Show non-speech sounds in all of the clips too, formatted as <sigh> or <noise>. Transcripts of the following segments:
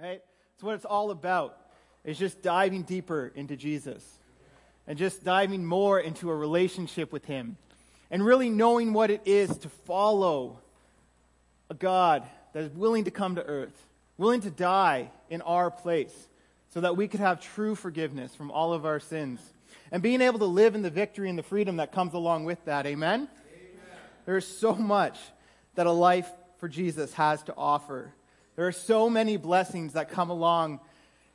right? It's what it's all about. It's just diving deeper into Jesus and just diving more into a relationship with Him and really knowing what it is to follow a God that is willing to come to earth, willing to die in our place so that we could have true forgiveness from all of our sins and being able to live in the victory and the freedom that comes along with that. Amen? Amen. There is so much that a life for Jesus has to offer. There are so many blessings that come along,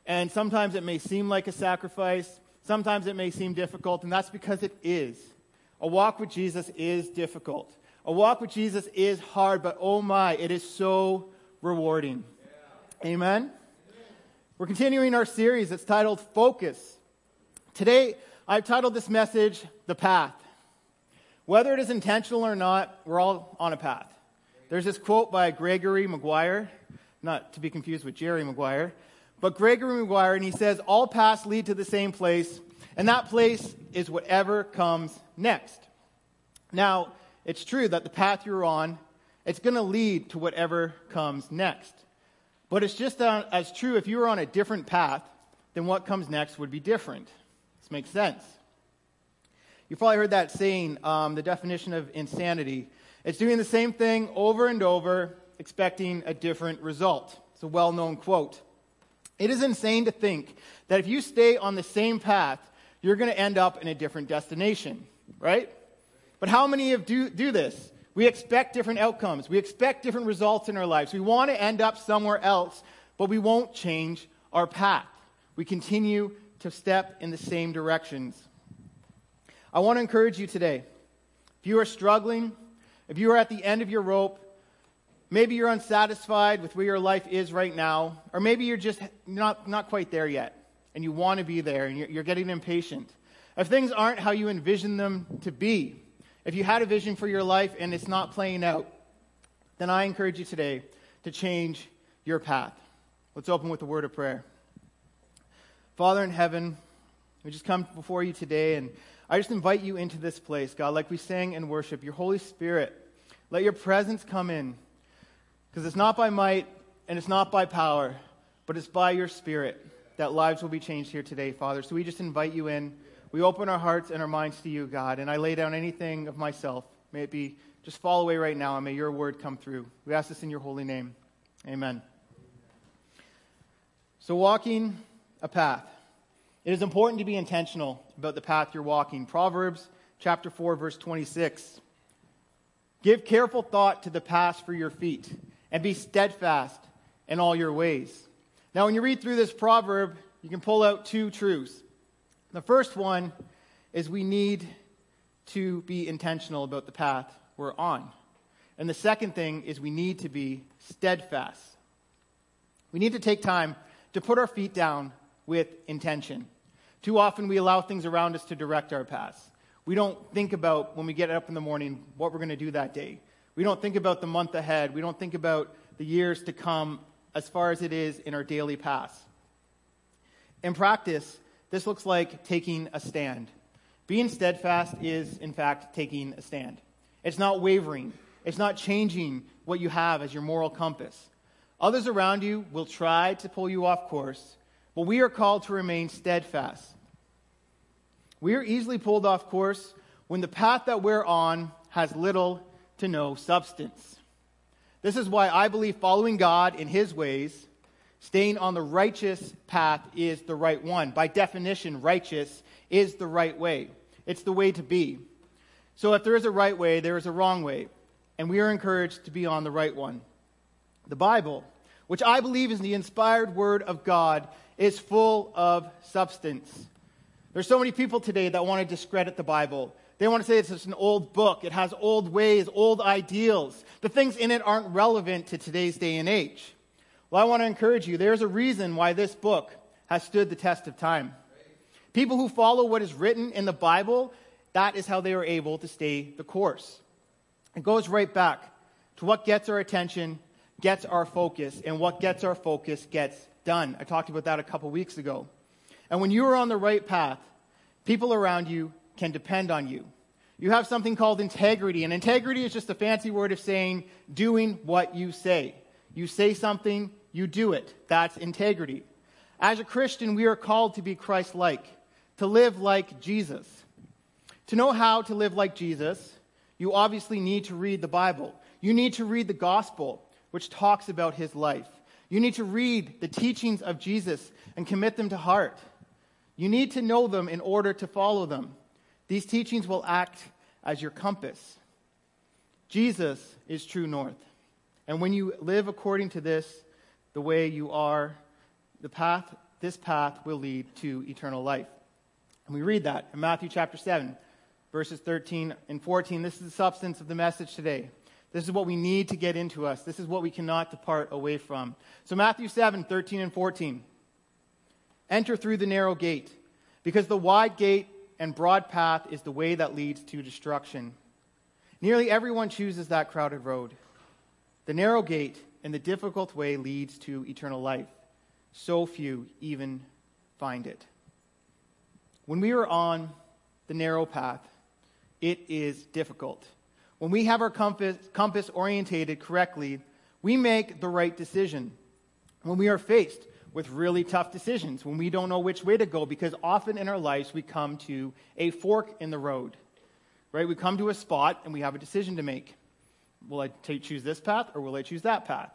and sometimes it may seem like a sacrifice, sometimes it may seem difficult, and that's because it is. A walk with Jesus is difficult. A walk with Jesus is hard, but oh my, it is so rewarding. Yeah. Amen? We're continuing our series. It's titled Focus. Today, I've titled this message The Path. Whether it is intentional or not, we're all on a path. There's this quote by Gregory Maguire, not to be confused with Jerry Maguire, but Gregory Maguire, and he says, All paths lead to the same place, and that place is whatever comes next. Now, it's true that the path you're on, it's going to lead to whatever comes next. But it's just as true if you were on a different path, then what comes next would be different. This makes sense. You've probably heard that saying, um, the definition of insanity. It's doing the same thing over and over, expecting a different result. It's a well known quote. It is insane to think that if you stay on the same path, you're going to end up in a different destination, right? But how many of do, do this? We expect different outcomes. We expect different results in our lives. We want to end up somewhere else, but we won't change our path. We continue to step in the same directions. I want to encourage you today. If you are struggling, if you are at the end of your rope, maybe you're unsatisfied with where your life is right now, or maybe you're just not, not quite there yet, and you want to be there, and you're, you're getting impatient. If things aren't how you envision them to be, if you had a vision for your life and it's not playing out, then I encourage you today to change your path. Let's open with a word of prayer. Father in heaven, we just come before you today, and I just invite you into this place, God, like we sang in worship. Your Holy Spirit, let your presence come in. Because it's not by might and it's not by power, but it's by your Spirit that lives will be changed here today, Father. So we just invite you in. We open our hearts and our minds to you, God, and I lay down anything of myself. May it be just fall away right now, and may your word come through. We ask this in your holy name. Amen. So, walking a path. It is important to be intentional about the path you're walking. Proverbs chapter 4 verse 26. Give careful thought to the path for your feet and be steadfast in all your ways. Now when you read through this proverb, you can pull out two truths. The first one is we need to be intentional about the path we're on. And the second thing is we need to be steadfast. We need to take time to put our feet down with intention. Too often we allow things around us to direct our paths. We don't think about when we get up in the morning what we're going to do that day. We don't think about the month ahead. We don't think about the years to come as far as it is in our daily paths. In practice, this looks like taking a stand. Being steadfast is, in fact, taking a stand. It's not wavering. It's not changing what you have as your moral compass. Others around you will try to pull you off course, but we are called to remain steadfast. We are easily pulled off course when the path that we're on has little to no substance. This is why I believe following God in His ways, staying on the righteous path, is the right one. By definition, righteous is the right way, it's the way to be. So if there is a right way, there is a wrong way. And we are encouraged to be on the right one. The Bible, which I believe is the inspired word of God, is full of substance. There's so many people today that want to discredit the Bible. They want to say it's just an old book. It has old ways, old ideals. The things in it aren't relevant to today's day and age. Well, I want to encourage you. There's a reason why this book has stood the test of time. People who follow what is written in the Bible, that is how they are able to stay the course. It goes right back to what gets our attention, gets our focus, and what gets our focus gets done. I talked about that a couple weeks ago. And when you are on the right path, people around you can depend on you. You have something called integrity, and integrity is just a fancy word of saying doing what you say. You say something, you do it. That's integrity. As a Christian, we are called to be Christ like, to live like Jesus. To know how to live like Jesus, you obviously need to read the Bible. You need to read the gospel, which talks about his life. You need to read the teachings of Jesus and commit them to heart. You need to know them in order to follow them. These teachings will act as your compass. Jesus is true north. And when you live according to this, the way you are, the path, this path will lead to eternal life. And we read that in Matthew chapter 7, verses 13 and 14. This is the substance of the message today. This is what we need to get into us. This is what we cannot depart away from. So, Matthew 7, 13 and 14. Enter through the narrow gate, because the wide gate and broad path is the way that leads to destruction. Nearly everyone chooses that crowded road. The narrow gate and the difficult way leads to eternal life. So few even find it. When we are on the narrow path, it is difficult. When we have our compass, compass orientated correctly, we make the right decision. When we are faced with really tough decisions, when we don't know which way to go, because often in our lives we come to a fork in the road, right? We come to a spot and we have a decision to make. Will I choose this path or will I choose that path?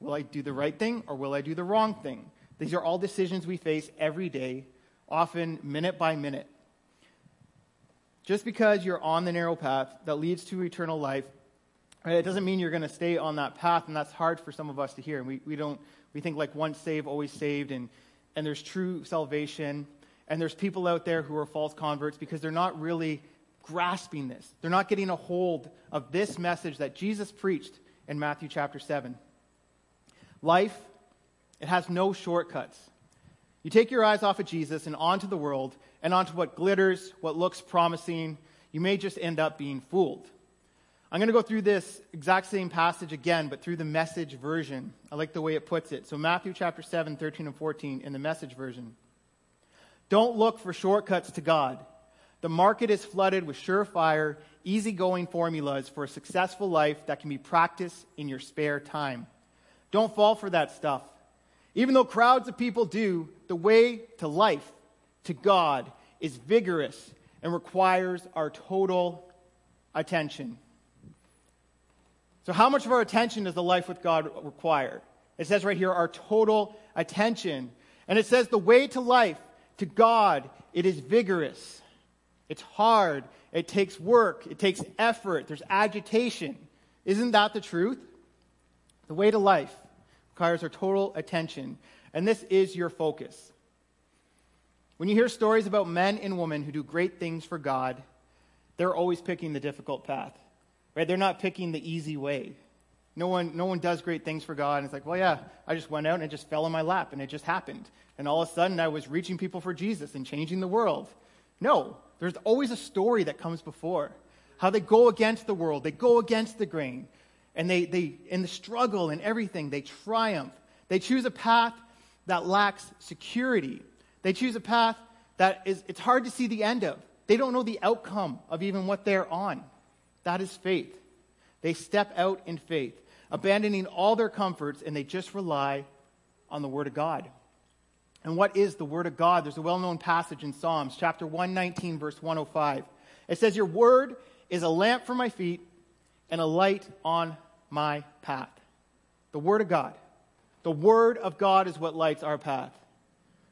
Will I do the right thing or will I do the wrong thing? These are all decisions we face every day, often minute by minute. Just because you're on the narrow path that leads to eternal life, it doesn't mean you're going to stay on that path, and that's hard for some of us to hear. We, we, don't, we think like once saved, always saved, and, and there's true salvation, and there's people out there who are false converts because they're not really grasping this. They're not getting a hold of this message that Jesus preached in Matthew chapter 7. Life, it has no shortcuts. You take your eyes off of Jesus and onto the world and onto what glitters, what looks promising, you may just end up being fooled. I'm going to go through this exact same passage again, but through the message version. I like the way it puts it. So, Matthew chapter 7, 13 and 14 in the message version. Don't look for shortcuts to God. The market is flooded with surefire, easygoing formulas for a successful life that can be practiced in your spare time. Don't fall for that stuff. Even though crowds of people do, the way to life, to God, is vigorous and requires our total attention. So, how much of our attention does the life with God require? It says right here, our total attention. And it says the way to life, to God, it is vigorous. It's hard. It takes work. It takes effort. There's agitation. Isn't that the truth? The way to life requires our total attention. And this is your focus. When you hear stories about men and women who do great things for God, they're always picking the difficult path. Right? They're not picking the easy way. No one, no one does great things for God and it's like, well, yeah, I just went out and it just fell in my lap and it just happened. And all of a sudden I was reaching people for Jesus and changing the world. No, there's always a story that comes before. How they go against the world, they go against the grain, and they, they in the struggle and everything, they triumph. They choose a path that lacks security. They choose a path that is it's hard to see the end of. They don't know the outcome of even what they're on. That is faith. They step out in faith, abandoning all their comforts, and they just rely on the Word of God. And what is the Word of God? There's a well known passage in Psalms, chapter 119, verse 105. It says, Your Word is a lamp for my feet and a light on my path. The Word of God. The Word of God is what lights our path.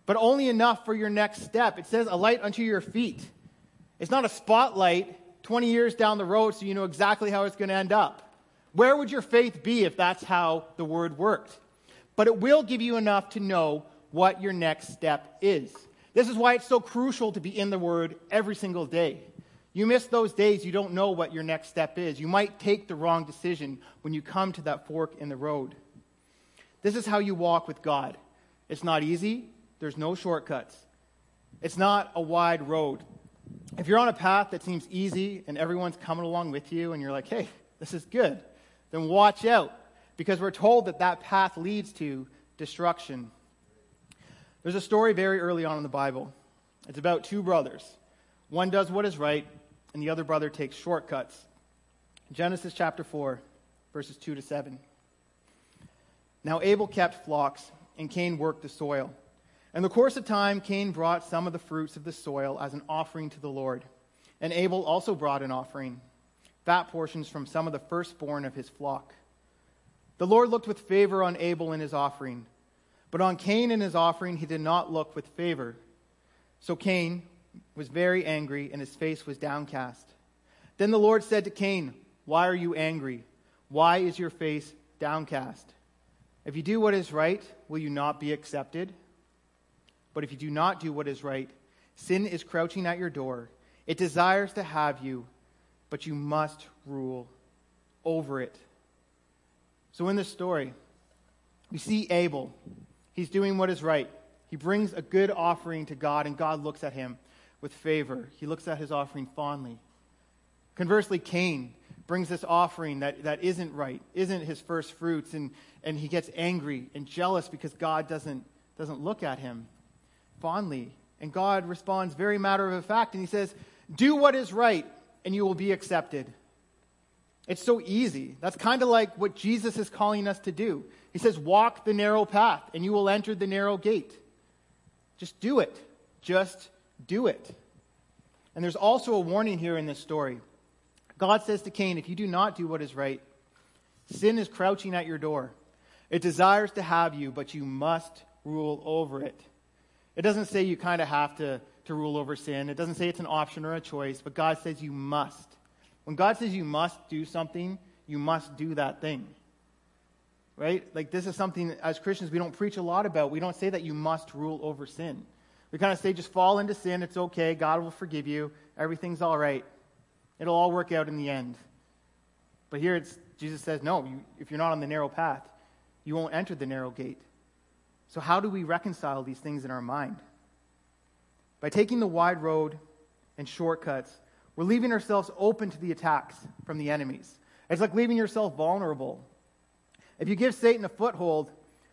But only enough for your next step. It says, A light unto your feet. It's not a spotlight 20 years down the road so you know exactly how it's going to end up. Where would your faith be if that's how the Word worked? But it will give you enough to know what your next step is. This is why it's so crucial to be in the Word every single day. You miss those days, you don't know what your next step is. You might take the wrong decision when you come to that fork in the road. This is how you walk with God. It's not easy, there's no shortcuts. It's not a wide road. If you're on a path that seems easy and everyone's coming along with you and you're like, hey, this is good, then watch out because we're told that that path leads to destruction. There's a story very early on in the Bible. It's about two brothers. One does what is right, and the other brother takes shortcuts. Genesis chapter 4, verses 2 to 7. Now Abel kept flocks, and Cain worked the soil. In the course of time, Cain brought some of the fruits of the soil as an offering to the Lord. And Abel also brought an offering, fat portions from some of the firstborn of his flock. The Lord looked with favor on Abel and his offering, but on Cain and his offering he did not look with favor. So Cain was very angry, and his face was downcast. Then the Lord said to Cain, Why are you angry? Why is your face downcast? If you do what is right, will you not be accepted? But if you do not do what is right, sin is crouching at your door. It desires to have you, but you must rule over it. So in this story, we see Abel. He's doing what is right. He brings a good offering to God, and God looks at him with favor. He looks at his offering fondly. Conversely, Cain brings this offering that, that isn't right, isn't his first fruits, and, and he gets angry and jealous because God doesn't, doesn't look at him fondly. And God responds very matter of fact, and he says, Do what is right, and you will be accepted. It's so easy. That's kind of like what Jesus is calling us to do. He says, Walk the narrow path, and you will enter the narrow gate. Just do it. Just do it. And there's also a warning here in this story. God says to Cain, If you do not do what is right, sin is crouching at your door. It desires to have you, but you must rule over it. It doesn't say you kind of have to, to rule over sin. It doesn't say it's an option or a choice, but God says you must. When God says you must do something, you must do that thing. Right? Like, this is something as Christians we don't preach a lot about. We don't say that you must rule over sin. We kind of say just fall into sin, it's okay, God will forgive you, everything's all right. It'll all work out in the end. But here it's Jesus says, no, you, if you're not on the narrow path, you won't enter the narrow gate. So, how do we reconcile these things in our mind? By taking the wide road and shortcuts, we're leaving ourselves open to the attacks from the enemies. It's like leaving yourself vulnerable. If you give Satan a foothold,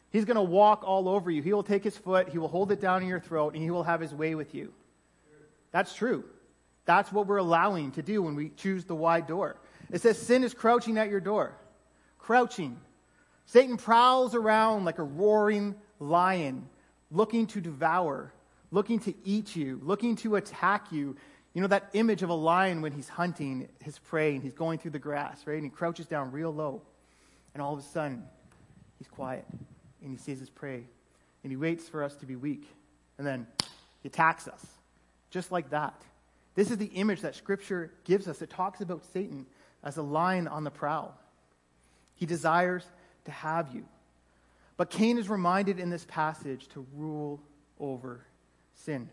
he's going to walk all over you. He will take his foot, he will hold it down in your throat, and he will have his way with you. That's true. That's what we're allowing to do when we choose the wide door. It says sin is crouching at your door. Crouching. Satan prowls around like a roaring lion, looking to devour, looking to eat you, looking to attack you. You know that image of a lion when he's hunting his prey and he's going through the grass, right? And he crouches down real low. And all of a sudden, he's quiet and he sees his prey. And he waits for us to be weak. And then he attacks us. Just like that. This is the image that Scripture gives us. It talks about Satan as a lion on the prowl. He desires to have you. But Cain is reminded in this passage to rule over sin.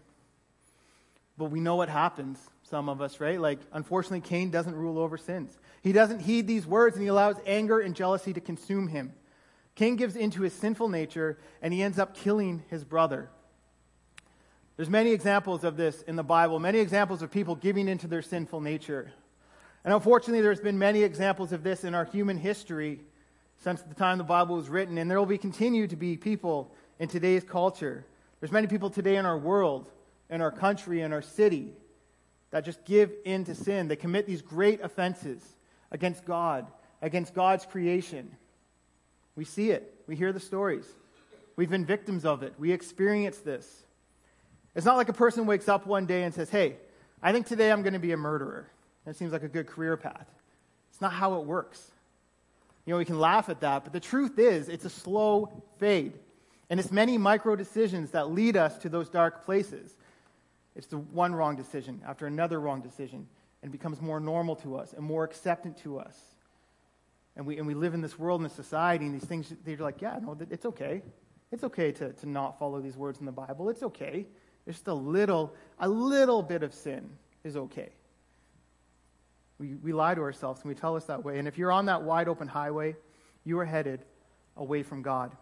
But we know what happens, some of us, right? Like, unfortunately, Cain doesn't rule over sins. He doesn't heed these words and he allows anger and jealousy to consume him. Cain gives into his sinful nature and he ends up killing his brother. There's many examples of this in the Bible, many examples of people giving into their sinful nature. And unfortunately, there's been many examples of this in our human history since the time the Bible was written, and there will be continue to be people in today's culture. There's many people today in our world, in our country, in our city that just give in to sin. They commit these great offenses against God, against God's creation. We see it. We hear the stories. We've been victims of it. We experience this. It's not like a person wakes up one day and says, Hey, I think today I'm going to be a murderer. That seems like a good career path. It's not how it works. You know, we can laugh at that, but the truth is, it's a slow fade. And it's many micro decisions that lead us to those dark places. It's the one wrong decision after another wrong decision, and becomes more normal to us and more acceptant to us. And we, and we live in this world and this society, and these things, they're like, yeah, no, it's okay. It's okay to, to not follow these words in the Bible. It's okay. There's just a little, a little bit of sin is okay. We, we lie to ourselves and we tell us that way. And if you're on that wide open highway, you are headed away from God.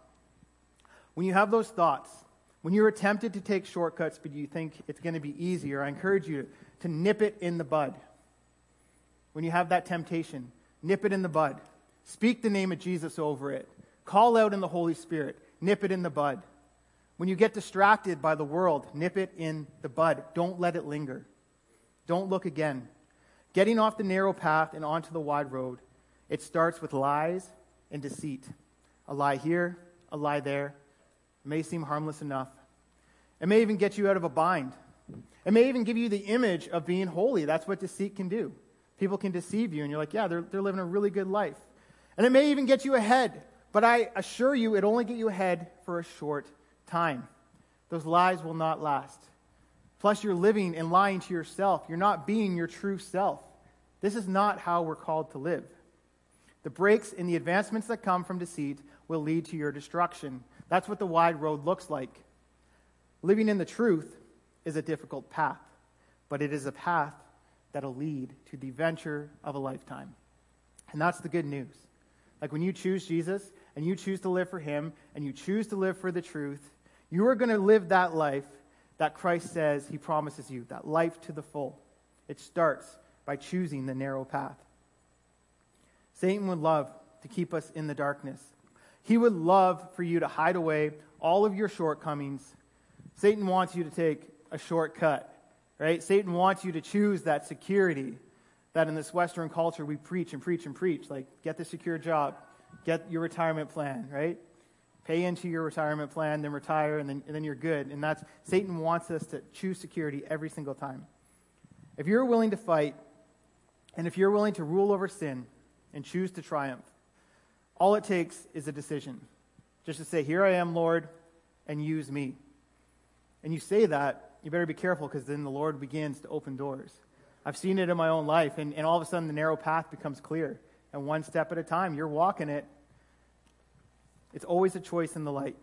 When you have those thoughts, when you're tempted to take shortcuts but you think it's going to be easier, I encourage you to nip it in the bud. When you have that temptation, nip it in the bud. Speak the name of Jesus over it. Call out in the Holy Spirit. Nip it in the bud. When you get distracted by the world, nip it in the bud. Don't let it linger. Don't look again. Getting off the narrow path and onto the wide road, it starts with lies and deceit. a lie here, a lie there. It may seem harmless enough. It may even get you out of a bind. It may even give you the image of being holy. That's what deceit can do. People can deceive you, and you're like, yeah, they're, they're living a really good life. And it may even get you ahead, but I assure you, it only get you ahead for a short time. Those lies will not last. Plus, you're living and lying to yourself. You're not being your true self. This is not how we're called to live. The breaks in the advancements that come from deceit will lead to your destruction. That's what the wide road looks like. Living in the truth is a difficult path, but it is a path that'll lead to the venture of a lifetime. And that's the good news. Like when you choose Jesus and you choose to live for Him and you choose to live for the truth, you are going to live that life that Christ says He promises you, that life to the full. It starts by choosing the narrow path. Satan would love to keep us in the darkness. He would love for you to hide away all of your shortcomings. Satan wants you to take a shortcut, right? Satan wants you to choose that security that in this Western culture we preach and preach and preach. Like, get the secure job, get your retirement plan, right? Pay into your retirement plan, then retire, and then, and then you're good. And that's Satan wants us to choose security every single time. If you're willing to fight, and if you're willing to rule over sin, and choose to triumph. All it takes is a decision. Just to say, Here I am, Lord, and use me. And you say that, you better be careful because then the Lord begins to open doors. I've seen it in my own life, and, and all of a sudden the narrow path becomes clear. And one step at a time, you're walking it. It's always a choice in the light,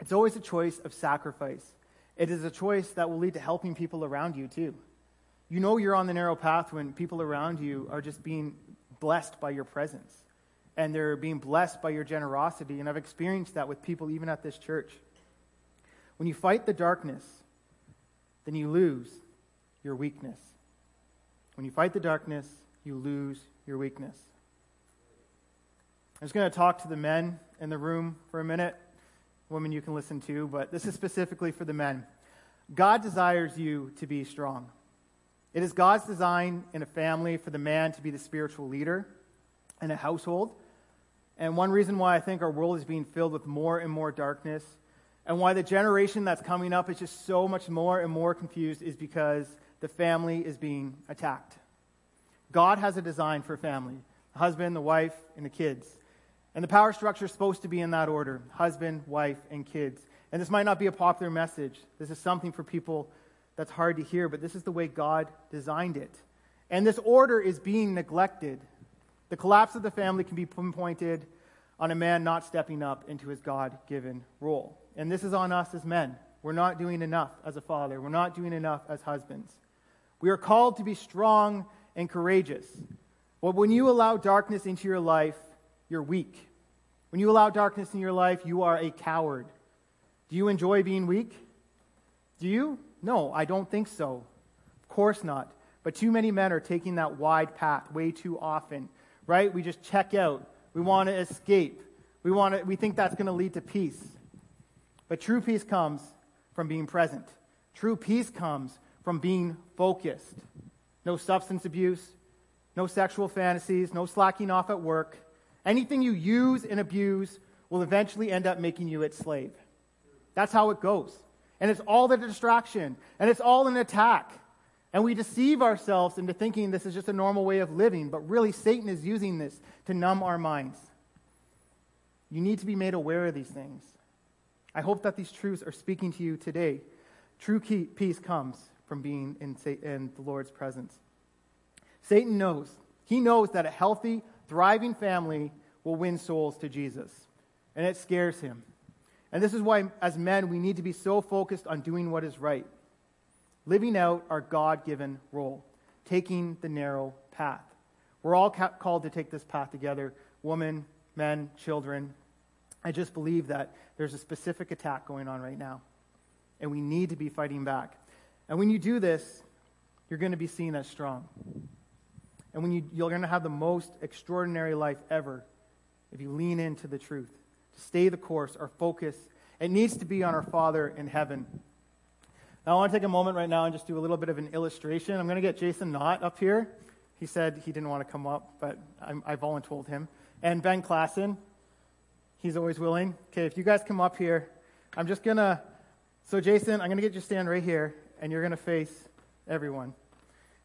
it's always a choice of sacrifice. It is a choice that will lead to helping people around you, too. You know you're on the narrow path when people around you are just being blessed by your presence and they're being blessed by your generosity. And I've experienced that with people even at this church. When you fight the darkness, then you lose your weakness. When you fight the darkness, you lose your weakness. I'm just going to talk to the men in the room for a minute. Women you can listen to, but this is specifically for the men. God desires you to be strong. It is God's design in a family for the man to be the spiritual leader in a household. And one reason why I think our world is being filled with more and more darkness, and why the generation that's coming up is just so much more and more confused, is because the family is being attacked. God has a design for family the husband, the wife, and the kids. And the power structure is supposed to be in that order husband, wife, and kids. And this might not be a popular message. This is something for people that's hard to hear, but this is the way God designed it. And this order is being neglected. The collapse of the family can be pinpointed on a man not stepping up into his God given role. And this is on us as men. We're not doing enough as a father, we're not doing enough as husbands. We are called to be strong and courageous. But when you allow darkness into your life, you're weak. When you allow darkness in your life, you are a coward. Do you enjoy being weak? Do you? No, I don't think so. Of course not. But too many men are taking that wide path way too often, right? We just check out. We want to escape. We, want to, we think that's going to lead to peace. But true peace comes from being present. True peace comes from being focused. No substance abuse, no sexual fantasies, no slacking off at work. Anything you use and abuse will eventually end up making you its slave. That's how it goes. And it's all the distraction. And it's all an attack. And we deceive ourselves into thinking this is just a normal way of living. But really, Satan is using this to numb our minds. You need to be made aware of these things. I hope that these truths are speaking to you today. True peace comes from being in, in the Lord's presence. Satan knows. He knows that a healthy, thriving family will win souls to Jesus. And it scares him. And this is why, as men, we need to be so focused on doing what is right, living out our God given role, taking the narrow path. We're all ca- called to take this path together women, men, children. I just believe that there's a specific attack going on right now, and we need to be fighting back. And when you do this, you're going to be seen as strong. And when you, you're going to have the most extraordinary life ever if you lean into the truth to stay the course, our focus, it needs to be on our Father in heaven. Now, I want to take a moment right now and just do a little bit of an illustration. I'm going to get Jason Knott up here. He said he didn't want to come up, but I'm, I voluntold him. And Ben Klassen. He's always willing. Okay, if you guys come up here, I'm just going to. So, Jason, I'm going to get you to stand right here, and you're going to face everyone.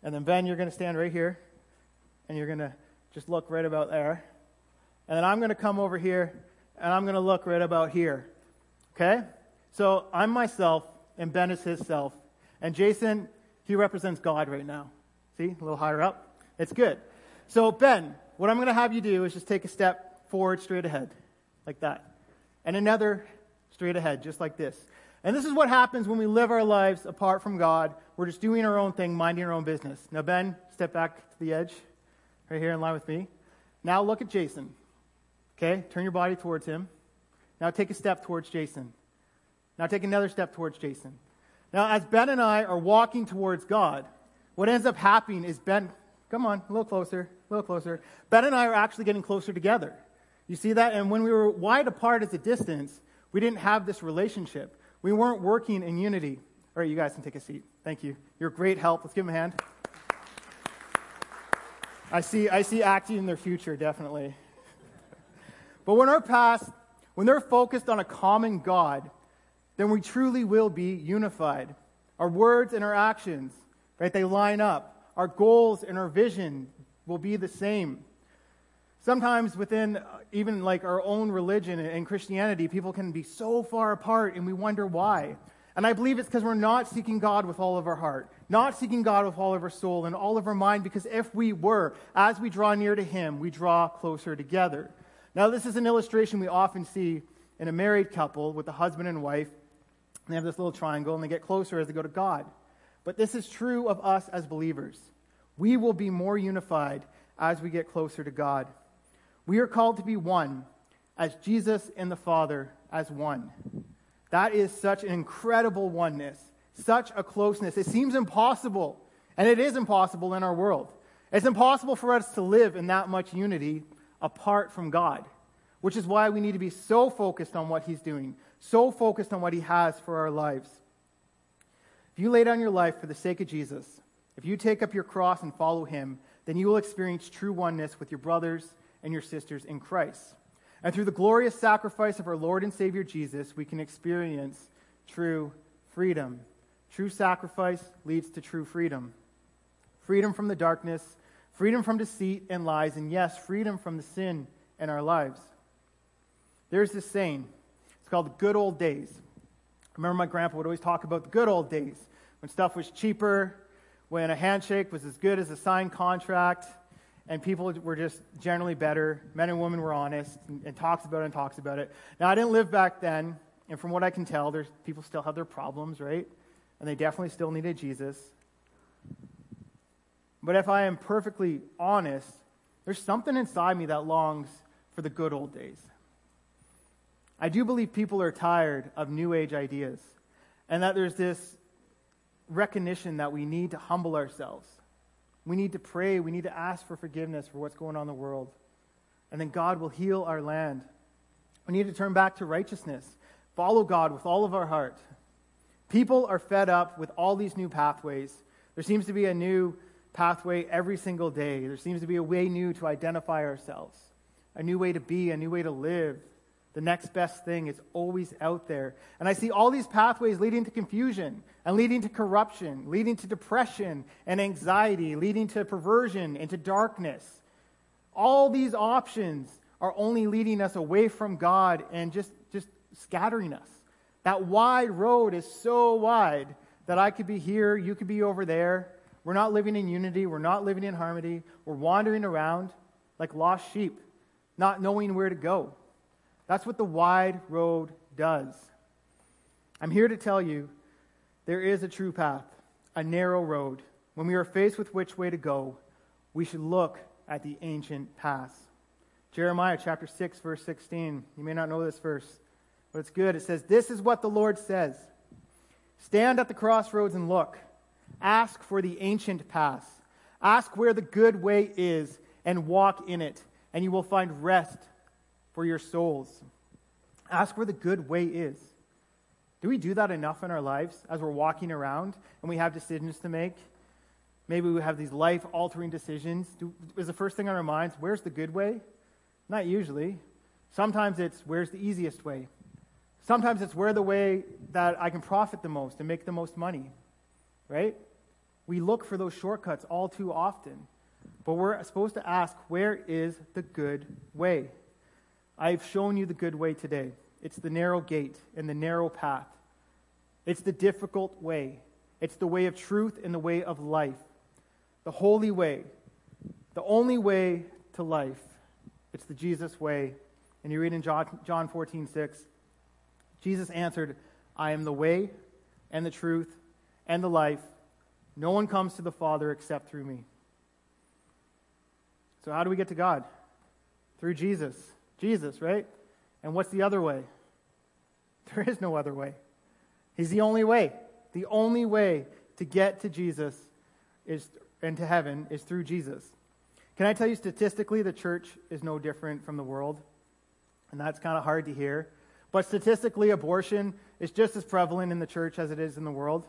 And then, Ben, you're going to stand right here, and you're going to just look right about there. And then I'm going to come over here, and I'm going to look right about here. Okay? So, I'm myself, and Ben is his self. And Jason, he represents God right now. See, a little higher up. It's good. So, Ben, what I'm going to have you do is just take a step forward straight ahead, like that. And another straight ahead, just like this. And this is what happens when we live our lives apart from God. We're just doing our own thing, minding our own business. Now, Ben, step back to the edge, right here in line with me. Now, look at Jason. Okay? Turn your body towards him. Now, take a step towards Jason. Now, take another step towards Jason. Now, as Ben and I are walking towards God, what ends up happening is Ben, come on, a little closer, a little closer. Ben and I are actually getting closer together. You see that? And when we were wide apart as a distance, we didn't have this relationship. We weren't working in unity. All right, you guys can take a seat. Thank you. You're great help. Let's give him a hand. I see, I see acting in their future, definitely. But when our past, when they're focused on a common God, then we truly will be unified. Our words and our actions, right, they line up. Our goals and our vision will be the same. Sometimes within uh, even like our own religion and Christianity, people can be so far apart and we wonder why. And I believe it's because we're not seeking God with all of our heart, not seeking God with all of our soul and all of our mind, because if we were, as we draw near to Him, we draw closer together. Now, this is an illustration we often see in a married couple with a husband and wife they have this little triangle and they get closer as they go to God. But this is true of us as believers. We will be more unified as we get closer to God. We are called to be one, as Jesus and the Father as one. That is such an incredible oneness, such a closeness. It seems impossible, and it is impossible in our world. It's impossible for us to live in that much unity apart from God, which is why we need to be so focused on what He's doing, so focused on what He has for our lives. If you lay down your life for the sake of Jesus, if you take up your cross and follow Him, then you will experience true oneness with your brothers and your sisters in Christ. And through the glorious sacrifice of our Lord and Savior Jesus, we can experience true freedom. True sacrifice leads to true freedom freedom from the darkness, freedom from deceit and lies, and yes, freedom from the sin in our lives. There's this saying it's called the good old days. Remember my grandpa would always talk about the good old days when stuff was cheaper, when a handshake was as good as a signed contract, and people were just generally better. Men and women were honest, and, and talks about it and talks about it. Now, I didn't live back then, and from what I can tell, there's, people still have their problems, right? And they definitely still needed Jesus. But if I am perfectly honest, there's something inside me that longs for the good old days. I do believe people are tired of New Age ideas and that there's this recognition that we need to humble ourselves. We need to pray. We need to ask for forgiveness for what's going on in the world. And then God will heal our land. We need to turn back to righteousness, follow God with all of our heart. People are fed up with all these new pathways. There seems to be a new pathway every single day. There seems to be a way new to identify ourselves, a new way to be, a new way to live. The next best thing is always out there. And I see all these pathways leading to confusion and leading to corruption, leading to depression and anxiety, leading to perversion and to darkness. All these options are only leading us away from God and just, just scattering us. That wide road is so wide that I could be here, you could be over there. We're not living in unity, we're not living in harmony. We're wandering around like lost sheep, not knowing where to go. That's what the wide road does. I'm here to tell you there is a true path, a narrow road. When we are faced with which way to go, we should look at the ancient paths. Jeremiah chapter 6, verse 16. You may not know this verse, but it's good. It says, This is what the Lord says Stand at the crossroads and look. Ask for the ancient paths. Ask where the good way is and walk in it, and you will find rest for your souls. Ask where the good way is. Do we do that enough in our lives as we're walking around and we have decisions to make? Maybe we have these life altering decisions. Do, is the first thing on our minds, where's the good way? Not usually. Sometimes it's where's the easiest way. Sometimes it's where the way that I can profit the most and make the most money, right? We look for those shortcuts all too often. But we're supposed to ask, where is the good way? I've shown you the good way today. It's the narrow gate and the narrow path. It's the difficult way. It's the way of truth and the way of life. The holy way. The only way to life. It's the Jesus way. And you read in John, John 14, 6, Jesus answered, I am the way and the truth and the life. No one comes to the Father except through me. So, how do we get to God? Through Jesus. Jesus, right? And what's the other way? <laughs> There is no other way. He's the only way. The only way to get to Jesus is and to heaven is through Jesus. Can I tell you statistically the church is no different from the world? And that's kind of hard to hear. But statistically, abortion is just as prevalent in the church as it is in the world.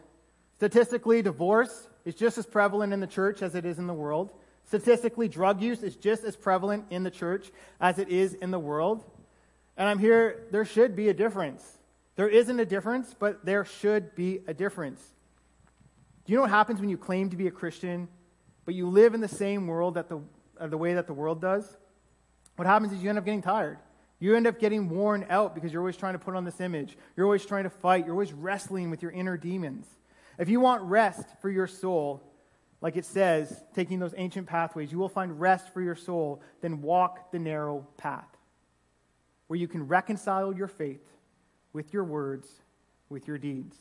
Statistically, divorce is just as prevalent in the church as it is in the world. Statistically, drug use is just as prevalent in the church as it is in the world. And I'm here, there should be a difference. There isn't a difference, but there should be a difference. Do you know what happens when you claim to be a Christian, but you live in the same world that the, uh, the way that the world does? What happens is you end up getting tired. You end up getting worn out because you're always trying to put on this image. You're always trying to fight. You're always wrestling with your inner demons. If you want rest for your soul, like it says, taking those ancient pathways, you will find rest for your soul, then walk the narrow path where you can reconcile your faith with your words, with your deeds,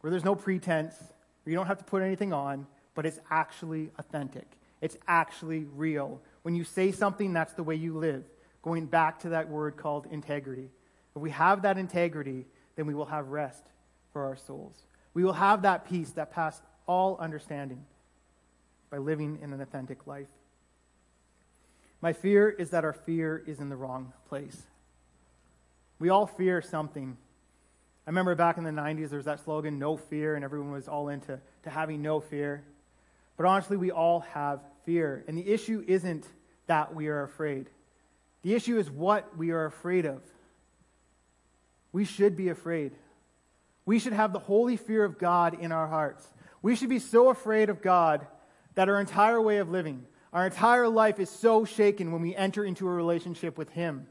where there's no pretense, where you don't have to put anything on, but it's actually authentic. It's actually real. When you say something, that's the way you live going back to that word called integrity. If we have that integrity, then we will have rest for our souls. We will have that peace that passes all understanding by living in an authentic life. My fear is that our fear is in the wrong place. We all fear something. I remember back in the 90s, there was that slogan, no fear, and everyone was all into to having no fear. But honestly, we all have fear. And the issue isn't that we are afraid. The issue is what we are afraid of. We should be afraid. We should have the holy fear of God in our hearts. We should be so afraid of God that our entire way of living, our entire life is so shaken when we enter into a relationship with Him.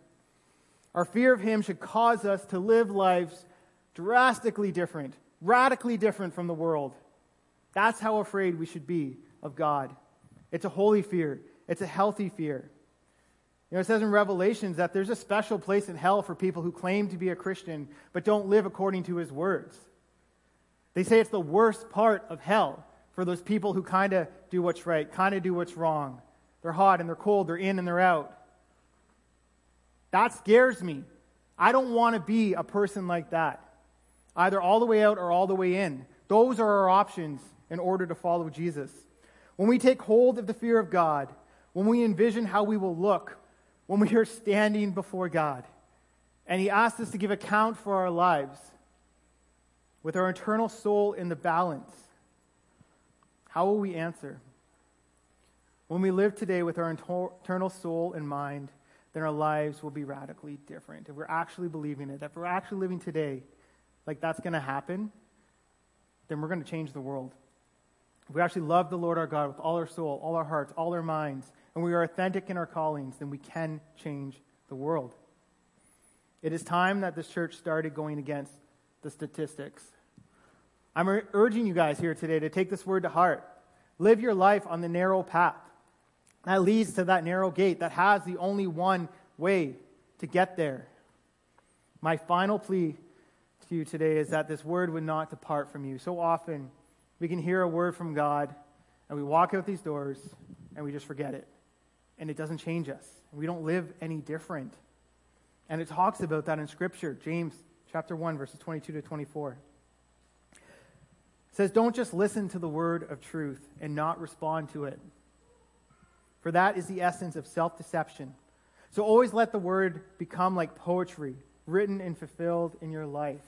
Our fear of Him should cause us to live lives drastically different, radically different from the world. That's how afraid we should be of God. It's a holy fear, it's a healthy fear. You know, it says in Revelations that there's a special place in hell for people who claim to be a Christian but don't live according to his words. They say it's the worst part of hell for those people who kind of do what's right, kind of do what's wrong. They're hot and they're cold, they're in and they're out. That scares me. I don't want to be a person like that, either all the way out or all the way in. Those are our options in order to follow Jesus. When we take hold of the fear of God, when we envision how we will look when we are standing before God. And He asks us to give account for our lives with our eternal soul in the balance. How will we answer? When we live today with our eternal soul in mind, then our lives will be radically different. If we're actually believing it, if we're actually living today like that's going to happen, then we're going to change the world. If we actually love the Lord our God with all our soul, all our hearts, all our minds, and we are authentic in our callings, then we can change the world. It is time that this church started going against the statistics. I'm urging you guys here today to take this word to heart. Live your life on the narrow path that leads to that narrow gate that has the only one way to get there. My final plea to you today is that this word would not depart from you. So often we can hear a word from God and we walk out these doors and we just forget it and it doesn't change us. We don't live any different. And it talks about that in Scripture, James chapter 1, verses 22 to 24. Says, Don't just listen to the word of truth and not respond to it. For that is the essence of self deception. So always let the word become like poetry, written and fulfilled in your life.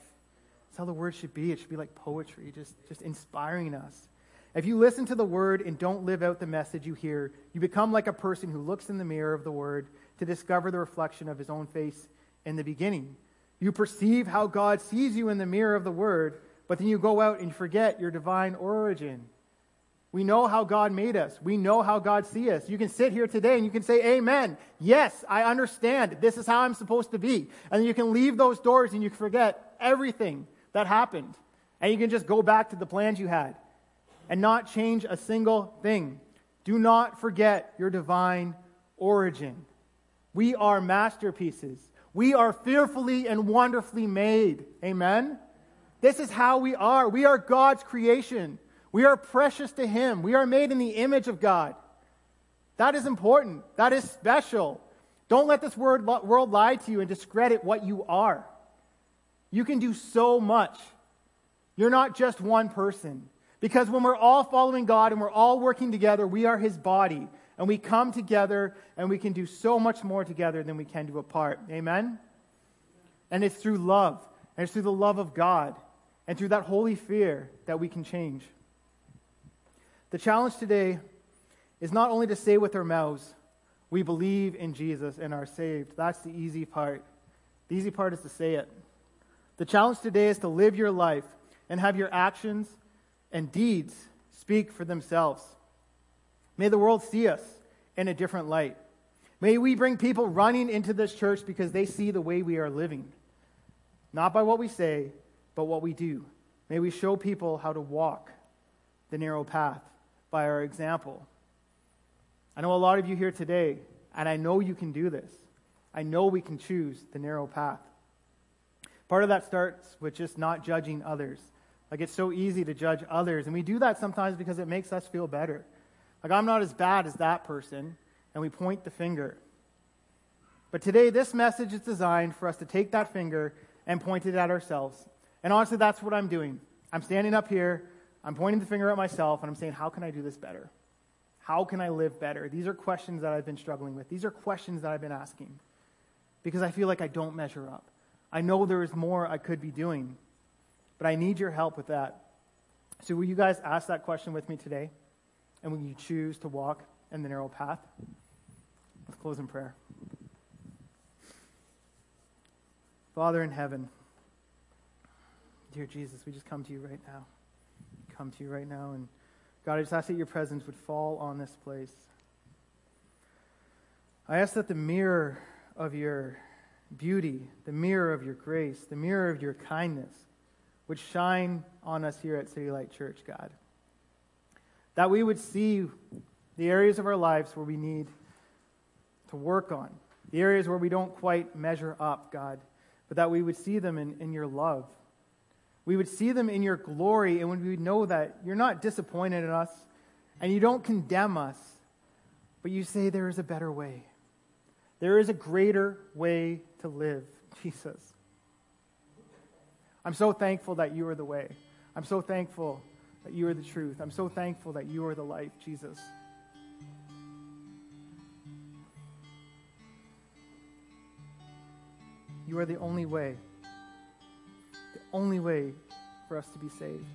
That's how the word should be. It should be like poetry, just, just inspiring us. If you listen to the word and don't live out the message you hear, you become like a person who looks in the mirror of the word to discover the reflection of his own face in the beginning. You perceive how God sees you in the mirror of the word, but then you go out and forget your divine origin. We know how God made us. We know how God sees us. You can sit here today and you can say, Amen. Yes, I understand. This is how I'm supposed to be. And you can leave those doors and you forget everything that happened. And you can just go back to the plans you had and not change a single thing. Do not forget your divine origin. We are masterpieces. We are fearfully and wonderfully made. Amen? This is how we are. We are God's creation. We are precious to Him. We are made in the image of God. That is important. That is special. Don't let this word, world lie to you and discredit what you are. You can do so much. You're not just one person. Because when we're all following God and we're all working together, we are His body. And we come together and we can do so much more together than we can do apart. Amen? And it's through love. And it's through the love of God and through that holy fear that we can change. The challenge today is not only to say with our mouths, we believe in Jesus and are saved. That's the easy part. The easy part is to say it. The challenge today is to live your life and have your actions and deeds speak for themselves. May the world see us in a different light. May we bring people running into this church because they see the way we are living. Not by what we say, but what we do. May we show people how to walk the narrow path by our example. I know a lot of you here today, and I know you can do this. I know we can choose the narrow path. Part of that starts with just not judging others. Like it's so easy to judge others, and we do that sometimes because it makes us feel better. Like I'm not as bad as that person, and we point the finger. But today, this message is designed for us to take that finger and point it at ourselves. And honestly, that's what I'm doing. I'm standing up here, I'm pointing the finger at myself, and I'm saying, How can I do this better? How can I live better? These are questions that I've been struggling with. These are questions that I've been asking because I feel like I don't measure up. I know there is more I could be doing, but I need your help with that. So, will you guys ask that question with me today? And will you choose to walk in the narrow path? Let's close in prayer. Father in heaven, dear Jesus, we just come to you right now. Come to you right now. And God, I just ask that your presence would fall on this place. I ask that the mirror of your beauty, the mirror of your grace, the mirror of your kindness would shine on us here at City Light Church, God. That we would see the areas of our lives where we need to work on, the areas where we don't quite measure up, God, but that we would see them in, in your love. We would see them in your glory, and we would know that you're not disappointed in us and you don't condemn us, but you say there is a better way. There is a greater way to live, <laughs> Jesus. I'm so thankful that you are the way. I'm so thankful that you are the truth. I'm so thankful that you are the life, Jesus. You are the only way, only way for us to be saved.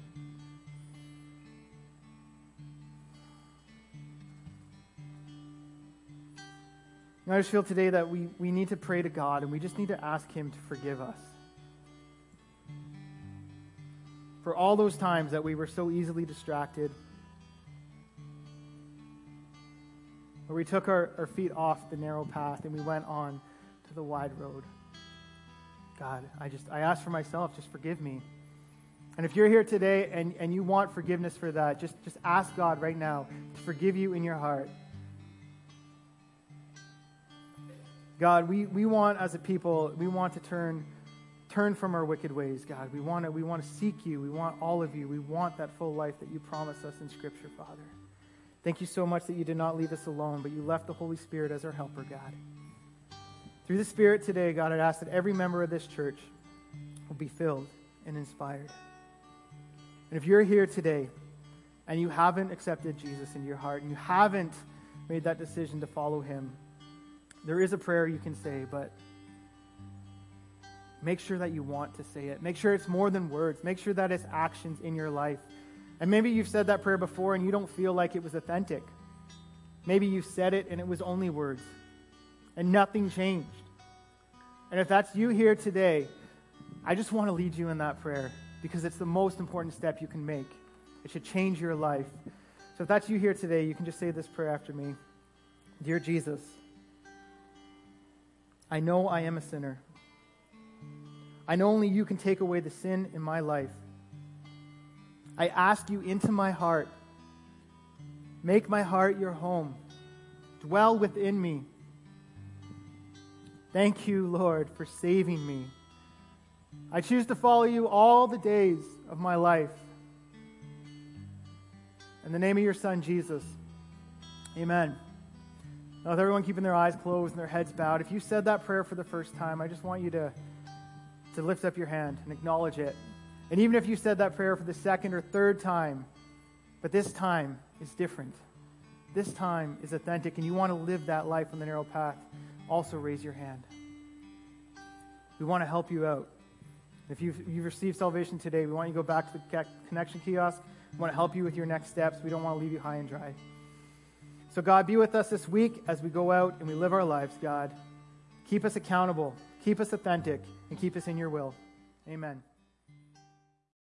I just feel today that we, we need to pray to God and we just need to ask Him to forgive us. For all those times that we were so easily distracted, where we took our, our feet off the narrow path and we went on to the wide road. God, I just I ask for myself, just forgive me. And if you're here today and, and you want forgiveness for that, just, just ask God right now to forgive you in your heart. God, we, we want as a people, we want to turn turn from our wicked ways, God. We want to we want to seek you. We want all of you. We want that full life that you promised us in Scripture, Father. Thank you so much that you did not leave us alone, but you left the Holy Spirit as our helper, God. Through the Spirit today, God, I ask that every member of this church will be filled and inspired. And if you're here today and you haven't accepted Jesus into your heart and you haven't made that decision to follow him, there is a prayer you can say, but make sure that you want to say it. Make sure it's more than words. Make sure that it's actions in your life. And maybe you've said that prayer before and you don't feel like it was authentic. Maybe you said it and it was only words and nothing changed. And if that's you here today, I just want to lead you in that prayer because it's the most important step you can make. It should change your life. So if that's you here today, you can just say this prayer after me Dear Jesus, I know I am a sinner. I know only you can take away the sin in my life. I ask you into my heart. Make my heart your home. Dwell within me. Thank you, Lord, for saving me. I choose to follow you all the days of my life. In the name of your Son, Jesus. Amen. Now, with everyone keeping their eyes closed and their heads bowed, if you said that prayer for the first time, I just want you to, to lift up your hand and acknowledge it. And even if you said that prayer for the second or third time, but this time is different. This time is authentic, and you want to live that life on the narrow path, also raise your hand. We want to help you out. If you've, you've received salvation today, we want you to go back to the connection kiosk. We want to help you with your next steps. We don't want to leave you high and dry. So, God, be with us this week as we go out and we live our lives, God. Keep us accountable, keep us authentic, and keep us in your will. Amen.